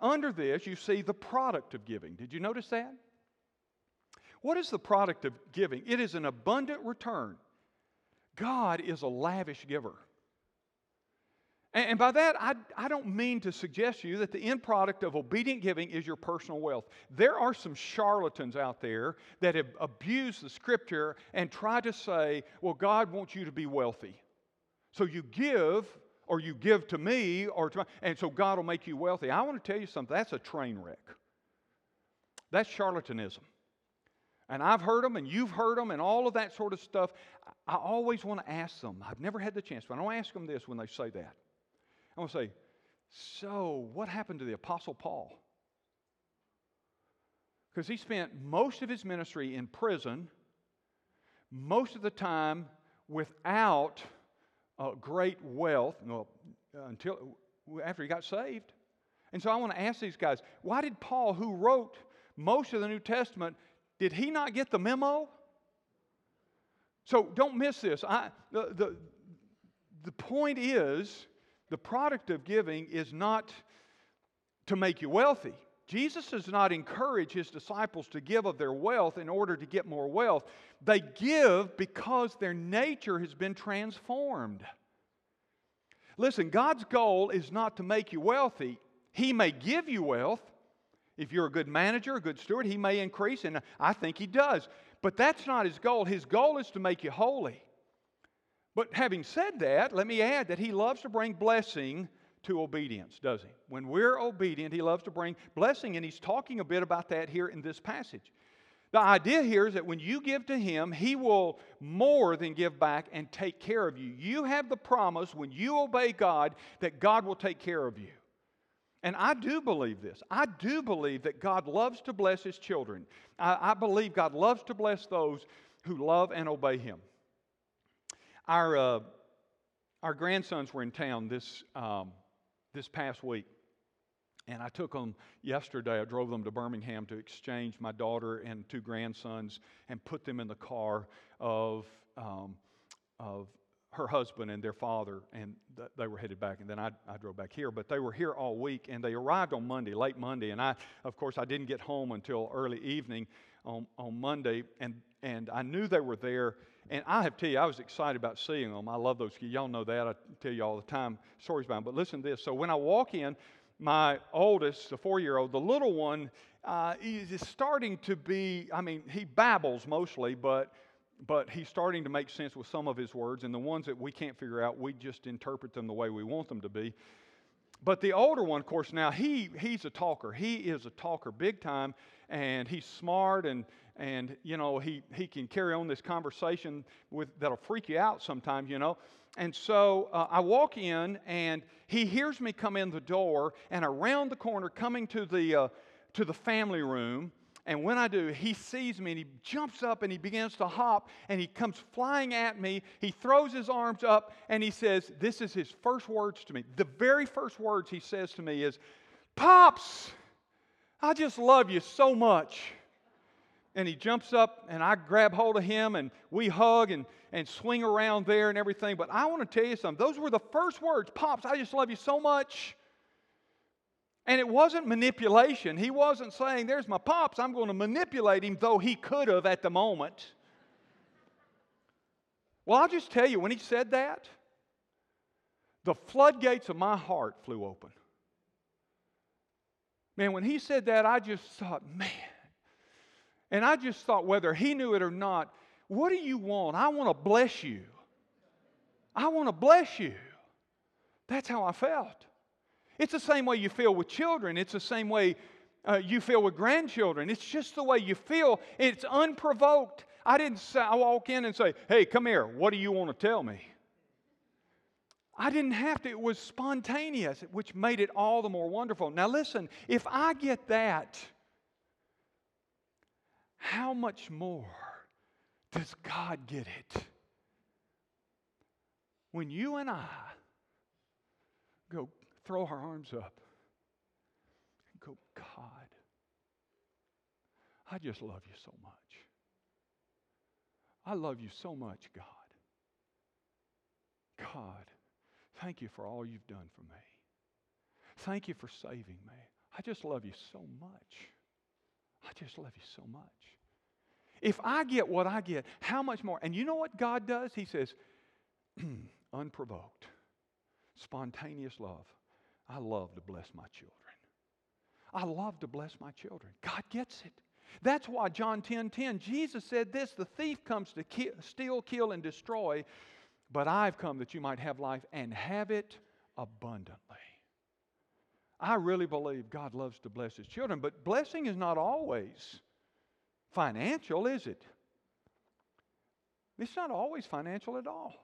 under this, you see the product of giving. Did you notice that? What is the product of giving? It is an abundant return. God is a lavish giver. And, by that, I, I don't mean to suggest to you that the end product of obedient giving is your personal wealth. There are some charlatans out there that have abused the scripture and try to say, well, God wants you to be wealthy. So you give or you give to me, or to, my, and so God will make you wealthy. I want to tell you something. That's a train wreck. That's charlatanism. And I've heard them, and you've heard them, and all of that sort of stuff. I always want to ask them. I've never had the chance, but I to ask them this when they say that. I want to say, so what happened to the Apostle Paul? Because he spent most of his ministry in prison, most of the time without uh, great wealth well, until after he got saved. And so I want to ask these guys why did Paul, who wrote most of the New Testament, did he not get the memo? So don't miss this. I, the, the, the point is the product of giving is not to make you wealthy. Jesus does not encourage his disciples to give of their wealth in order to get more wealth. They give because their nature has been transformed. Listen, God's goal is not to make you wealthy. He may give you wealth. If you're a good manager, a good steward, He may increase, and I think He does. But that's not His goal. His goal is to make you holy. But having said that, let me add that He loves to bring blessing to obedience, does He? When we're obedient, He loves to bring blessing, and He's talking a bit about that here in this passage. The idea here is that when you give to Him, He will more than give back and take care of you. You have the promise when you obey God that God will take care of you. And I do believe this. I do believe that God loves to bless His children. I, I believe God loves to bless those who love and obey Him. Our, uh, our grandsons were in town this, um, this past week. And I took them yesterday. I drove them to Birmingham to exchange my daughter and two grandsons and put them in the car of, um, of her husband and their father, and th- they were headed back. And then I, I drove back here. But they were here all week, and they arrived on Monday, late Monday. And I, of course, I didn't get home until early evening on, on Monday, and, and I knew they were there. And I have to tell you, I was excited about seeing them. I love those. Y'all know that. I tell you all the time stories about them. But listen to this. So when I walk in, my oldest, the four year old, the little one, uh, is starting to be, I mean, he babbles mostly, but, but he's starting to make sense with some of his words. And the ones that we can't figure out, we just interpret them the way we want them to be. But the older one, of course, now he, he's a talker. He is a talker big time, and he's smart, and, and you know, he, he can carry on this conversation with, that'll freak you out sometimes, you know. And so uh, I walk in, and he hears me come in the door, and around the corner, coming to the, uh, to the family room. And when I do, he sees me and he jumps up and he begins to hop and he comes flying at me. He throws his arms up and he says, This is his first words to me. The very first words he says to me is, Pops, I just love you so much and he jumps up and I grab hold of him and we hug and, and swing around there and everything. But I want to tell you something. Those were the first words Pops, I just love you so much. And it wasn't manipulation. He wasn't saying, There's my Pops, I'm going to manipulate him, though he could have at the moment. Well, I'll just tell you, when he said that, the floodgates of my heart flew open. Man, when he said that, I just thought, man, and I just thought, whether he knew it or not, what do you want? I want to bless you. I want to bless you. That's how I felt. It's the same way you feel with children, it's the same way uh, you feel with grandchildren. It's just the way you feel. It's unprovoked. I didn't say, I walk in and say, hey, come here. What do you want to tell me? I didn't have to. It was spontaneous, which made it all the more wonderful. Now, listen, if I get that, how much more does God get it? When you and I go throw our arms up and go, God, I just love you so much. I love you so much, God. God, thank you for all you've done for me. Thank you for saving me. I just love you so much. I just love you so much. If I get what I get, how much more? And you know what God does? He says, <clears throat> unprovoked, spontaneous love. I love to bless my children. I love to bless my children. God gets it. That's why John 10 10, Jesus said this the thief comes to kill, steal, kill, and destroy, but I've come that you might have life and have it abundantly. I really believe God loves to bless his children, but blessing is not always financial, is it? It's not always financial at all.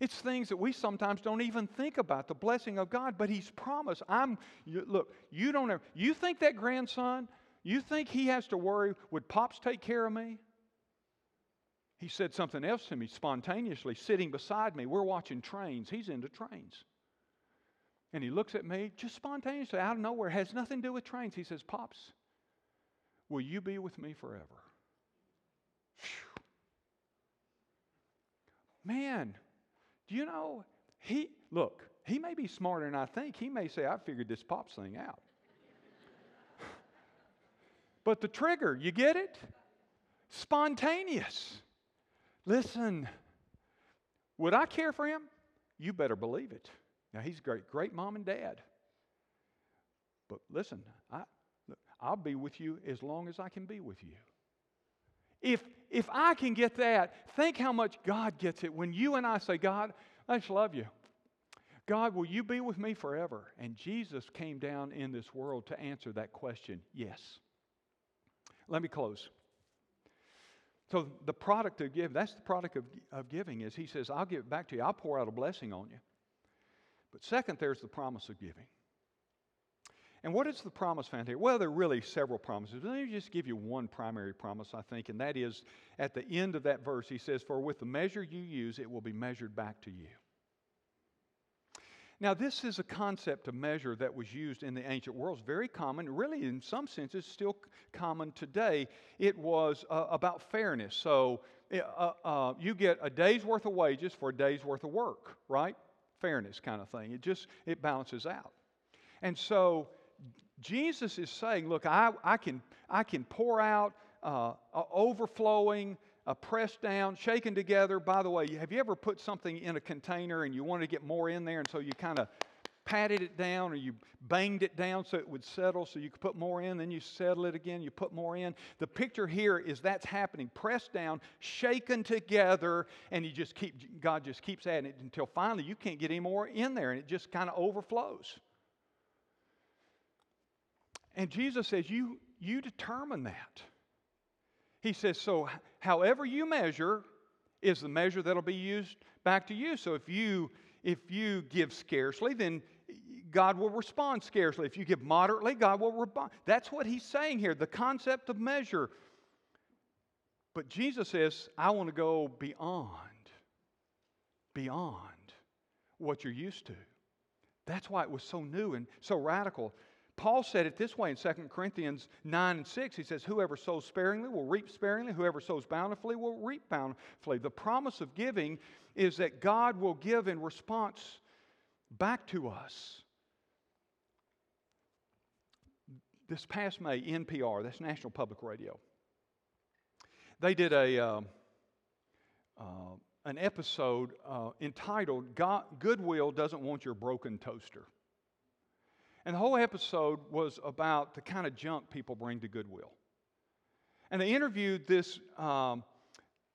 It's things that we sometimes don't even think about the blessing of God, but He's promised. I'm you, look. You don't ever. You think that grandson? You think he has to worry? Would pops take care of me? he said something else to me spontaneously, sitting beside me. We're watching trains. He's into trains. And he looks at me just spontaneously out of nowhere, has nothing to do with trains. He says, Pops, will you be with me forever? Whew. Man, do you know, he, look, he may be smarter than I think. He may say, I figured this Pops thing out. <laughs> but the trigger, you get it? Spontaneous. Listen, would I care for him? You better believe it. Now, he's great, great mom and dad. But listen, I, I'll be with you as long as I can be with you. If, if I can get that, think how much God gets it when you and I say, God, I just love you. God, will you be with me forever? And Jesus came down in this world to answer that question yes. Let me close. So the product of giving, that's the product of, of giving is he says, I'll give it back to you. I'll pour out a blessing on you. But second, there's the promise of giving. And what is the promise found here? Well, there are really several promises. Let me just give you one primary promise, I think, and that is at the end of that verse, he says, For with the measure you use, it will be measured back to you. Now, this is a concept of measure that was used in the ancient world. It's very common, really, in some senses, still common today. It was uh, about fairness. So, uh, uh, you get a day's worth of wages for a day's worth of work, right? Fairness kind of thing. It just it balances out. And so, Jesus is saying, look, I, I can I can pour out uh, overflowing pressed down, shaken together. By the way, have you ever put something in a container and you wanted to get more in there, and so you kind of patted it down or you banged it down so it would settle so you could put more in, then you settle it again, you put more in. The picture here is that's happening, pressed down, shaken together, and you just keep God just keeps adding it until finally you can't get any more in there and it just kind of overflows. And Jesus says, You you determine that. He says, So, however you measure is the measure that'll be used back to you. So, if you if you give scarcely, then God will respond scarcely. If you give moderately, God will respond. That's what he's saying here, the concept of measure. But Jesus says, I want to go beyond, beyond what you're used to. That's why it was so new and so radical. Paul said it this way in 2 Corinthians 9 and 6. He says, Whoever sows sparingly will reap sparingly, whoever sows bountifully will reap bountifully. The promise of giving is that God will give in response back to us. This past May, NPR, that's National Public Radio, they did a, uh, uh, an episode uh, entitled Goodwill Doesn't Want Your Broken Toaster. And the whole episode was about the kind of junk people bring to Goodwill. And they interviewed this, um,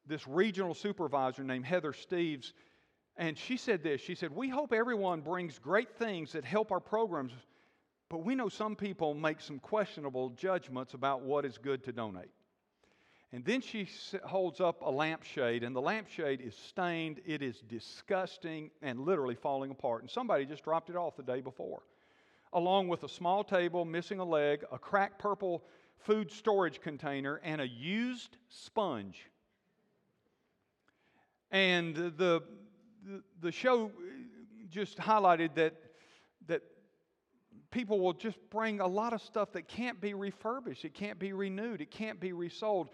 this regional supervisor named Heather Steves, and she said this She said, We hope everyone brings great things that help our programs, but we know some people make some questionable judgments about what is good to donate. And then she holds up a lampshade, and the lampshade is stained, it is disgusting, and literally falling apart. And somebody just dropped it off the day before along with a small table missing a leg, a cracked purple food storage container, and a used sponge. And the, the, the show just highlighted that, that people will just bring a lot of stuff that can't be refurbished, it can't be renewed, it can't be resold.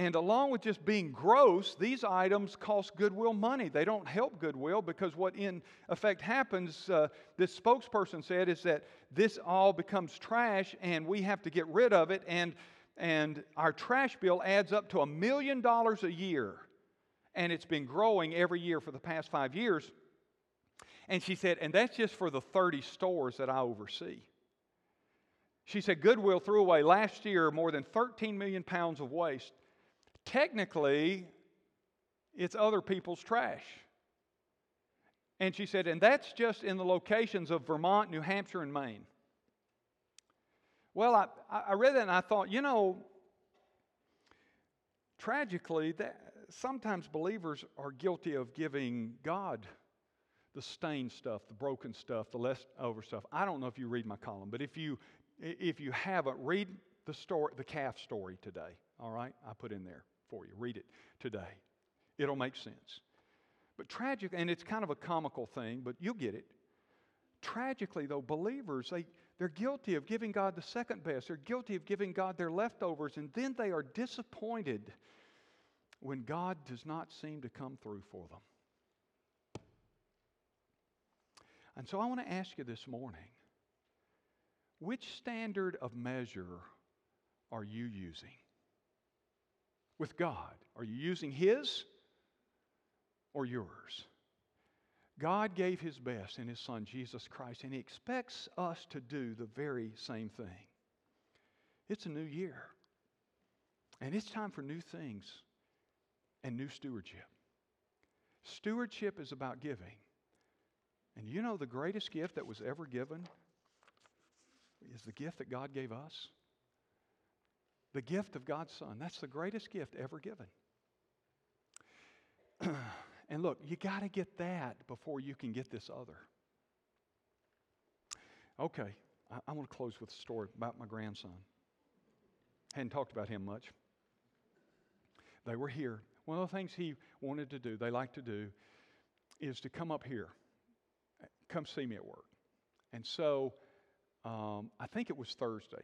And along with just being gross, these items cost Goodwill money. They don't help Goodwill because what in effect happens, uh, this spokesperson said, is that this all becomes trash and we have to get rid of it. And, and our trash bill adds up to a million dollars a year. And it's been growing every year for the past five years. And she said, and that's just for the 30 stores that I oversee. She said, Goodwill threw away last year more than 13 million pounds of waste technically, it's other people's trash. And she said, and that's just in the locations of Vermont, New Hampshire, and Maine. Well, I, I read that and I thought, you know, tragically, that sometimes believers are guilty of giving God the stained stuff, the broken stuff, the leftover stuff. I don't know if you read my column, but if you if you haven't, read the story, the calf story today. All right, I put in there for you. Read it today. It'll make sense. But tragic, and it's kind of a comical thing, but you'll get it. Tragically, though, believers, they, they're guilty of giving God the second best. They're guilty of giving God their leftovers, and then they are disappointed when God does not seem to come through for them. And so I want to ask you this morning which standard of measure are you using? With God, are you using His or yours? God gave His best in His Son, Jesus Christ, and He expects us to do the very same thing. It's a new year, and it's time for new things and new stewardship. Stewardship is about giving. And you know the greatest gift that was ever given is the gift that God gave us? The gift of God's Son. That's the greatest gift ever given. <clears throat> and look, you got to get that before you can get this other. Okay, I, I want to close with a story about my grandson. Hadn't talked about him much. They were here. One of the things he wanted to do, they like to do, is to come up here, come see me at work. And so um, I think it was Thursday.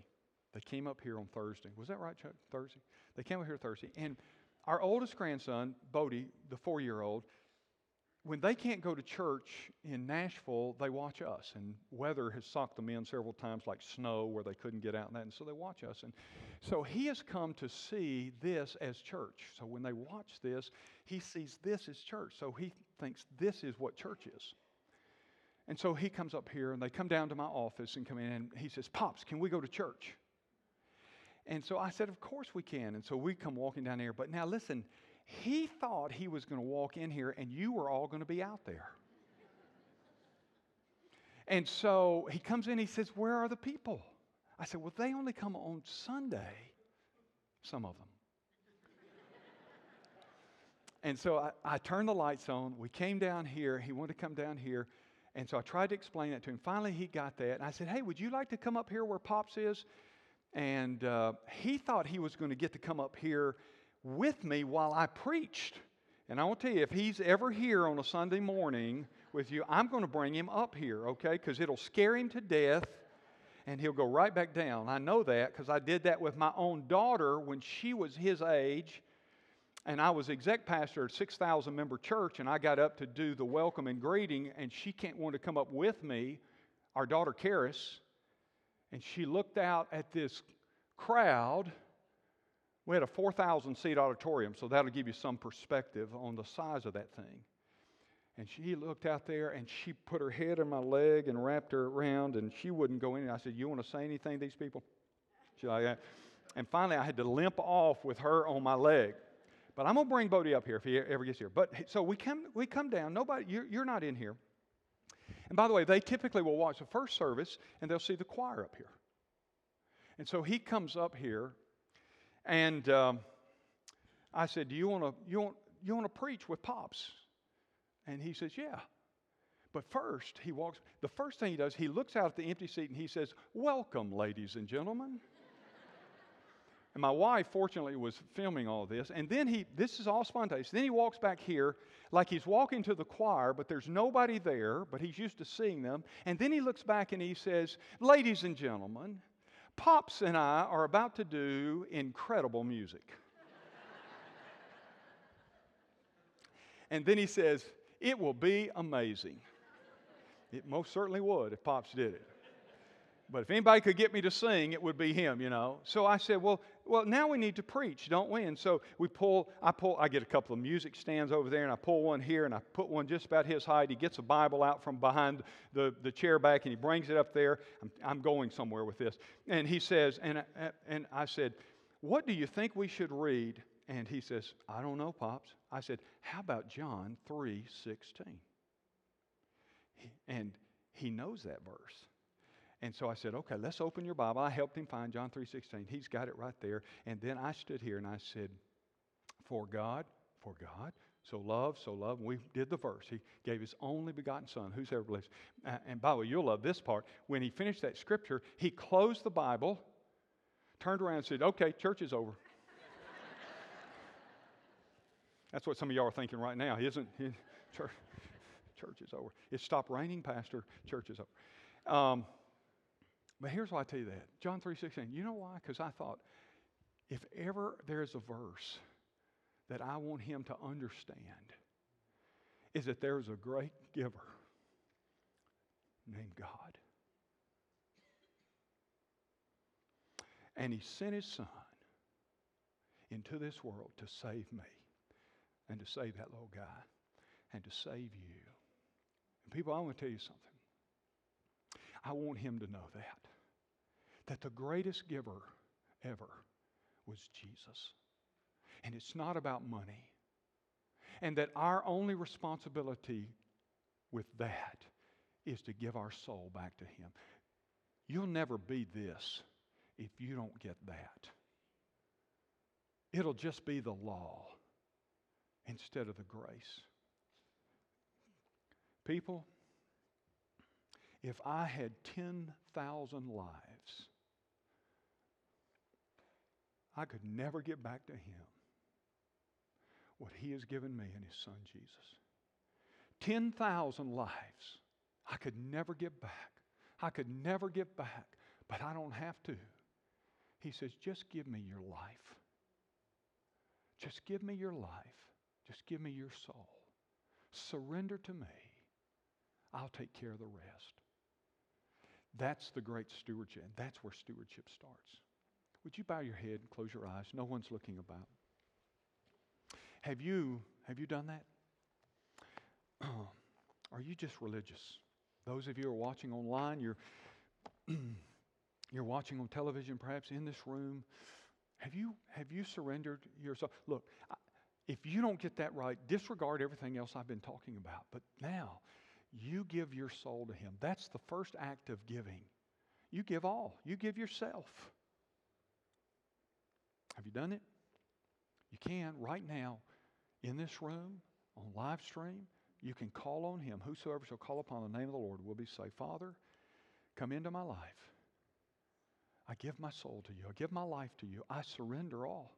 They came up here on Thursday. Was that right, Chuck? Thursday? They came up here Thursday. And our oldest grandson, Bodie, the four year old, when they can't go to church in Nashville, they watch us. And weather has socked them in several times, like snow, where they couldn't get out and that. And so they watch us. And so he has come to see this as church. So when they watch this, he sees this as church. So he thinks this is what church is. And so he comes up here and they come down to my office and come in and he says, Pops, can we go to church? And so I said, Of course we can. And so we come walking down here. But now listen, he thought he was going to walk in here and you were all going to be out there. And so he comes in, he says, Where are the people? I said, Well, they only come on Sunday, some of them. and so I, I turned the lights on. We came down here. He wanted to come down here. And so I tried to explain that to him. Finally, he got that. And I said, Hey, would you like to come up here where Pops is? And uh, he thought he was going to get to come up here with me while I preached. And I will tell you, if he's ever here on a Sunday morning with you, I'm going to bring him up here, okay? Because it'll scare him to death and he'll go right back down. I know that because I did that with my own daughter when she was his age and I was exec pastor at 6,000 member church, and I got up to do the welcome and greeting, and she can't want to come up with me, our daughter Karis, and she looked out at this crowd. We had a 4,000 seat auditorium, so that'll give you some perspective on the size of that thing. And she looked out there and she put her head in my leg and wrapped her around, and she wouldn't go in. I said, You want to say anything to these people? She like that. And finally, I had to limp off with her on my leg. But I'm going to bring Bodie up here if he ever gets here. But so we come, we come down. Nobody, you're, you're not in here. And by the way, they typically will watch the first service and they'll see the choir up here. And so he comes up here, and um, I said, "Do you want to you want you want to preach with pops?" And he says, "Yeah." But first, he walks. The first thing he does, he looks out at the empty seat and he says, "Welcome, ladies and gentlemen." And my wife, fortunately, was filming all this. And then he, this is all spontaneous. Then he walks back here like he's walking to the choir, but there's nobody there, but he's used to seeing them. And then he looks back and he says, Ladies and gentlemen, Pops and I are about to do incredible music. <laughs> and then he says, It will be amazing. It most certainly would if Pops did it. But if anybody could get me to sing, it would be him, you know. So I said, well, well, now we need to preach, don't we? And so we pull, I pull, I get a couple of music stands over there, and I pull one here, and I put one just about his height. He gets a Bible out from behind the, the chair back, and he brings it up there. I'm, I'm going somewhere with this. And he says, and, and I said, what do you think we should read? And he says, I don't know, Pops. I said, how about John 3 16? And he knows that verse. And so I said, okay, let's open your Bible. I helped him find John 3.16. He's got it right there. And then I stood here and I said, for God, for God, so love, so love. We did the verse. He gave his only begotten son. Who's ever? Uh, and by the way, you'll love this part. When he finished that scripture, he closed the Bible, turned around and said, okay, church is over. <laughs> That's what some of y'all are thinking right now, isn't it? <laughs> Church, church is over. It stopped raining, Pastor. Church is over. Um, but here's why I tell you that. John 3.16. You know why? Because I thought, if ever there's a verse that I want him to understand, is that there's a great giver named God. And he sent his son into this world to save me and to save that little guy and to save you. And people, I want to tell you something. I want him to know that. That the greatest giver ever was Jesus. And it's not about money. And that our only responsibility with that is to give our soul back to Him. You'll never be this if you don't get that. It'll just be the law instead of the grace. People, if I had 10,000 lives, I could never get back to Him what He has given me in His Son Jesus. 10,000 lives I could never get back. I could never get back, but I don't have to. He says, just give me your life. Just give me your life. Just give me your soul. Surrender to me. I'll take care of the rest. That's the great stewardship. That's where stewardship starts. Would you bow your head and close your eyes? No one's looking about. Have you have you done that? <clears throat> Are you just religious? Those of you who are watching online, you're <clears throat> you're watching on television, perhaps in this room. Have you have you surrendered yourself? Look, if you don't get that right, disregard everything else I've been talking about. But now, you give your soul to Him. That's the first act of giving. You give all. You give yourself. Have you done it? You can right now in this room on live stream. You can call on him. Whosoever shall call upon the name of the Lord will be saved. Father, come into my life. I give my soul to you. I give my life to you. I surrender all.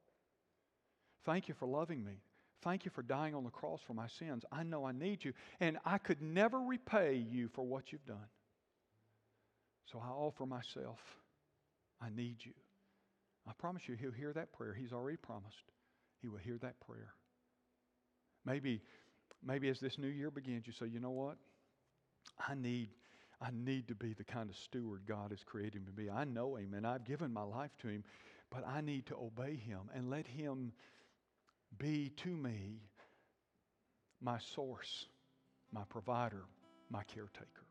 Thank you for loving me. Thank you for dying on the cross for my sins. I know I need you, and I could never repay you for what you've done. So I offer myself. I need you. I promise you, He'll hear that prayer. He's already promised He will hear that prayer. Maybe, maybe as this new year begins, you say, you know what? I need, I need to be the kind of steward God has created me to be. I know Him and I've given my life to Him, but I need to obey Him and let Him be to me my source, my provider, my caretaker.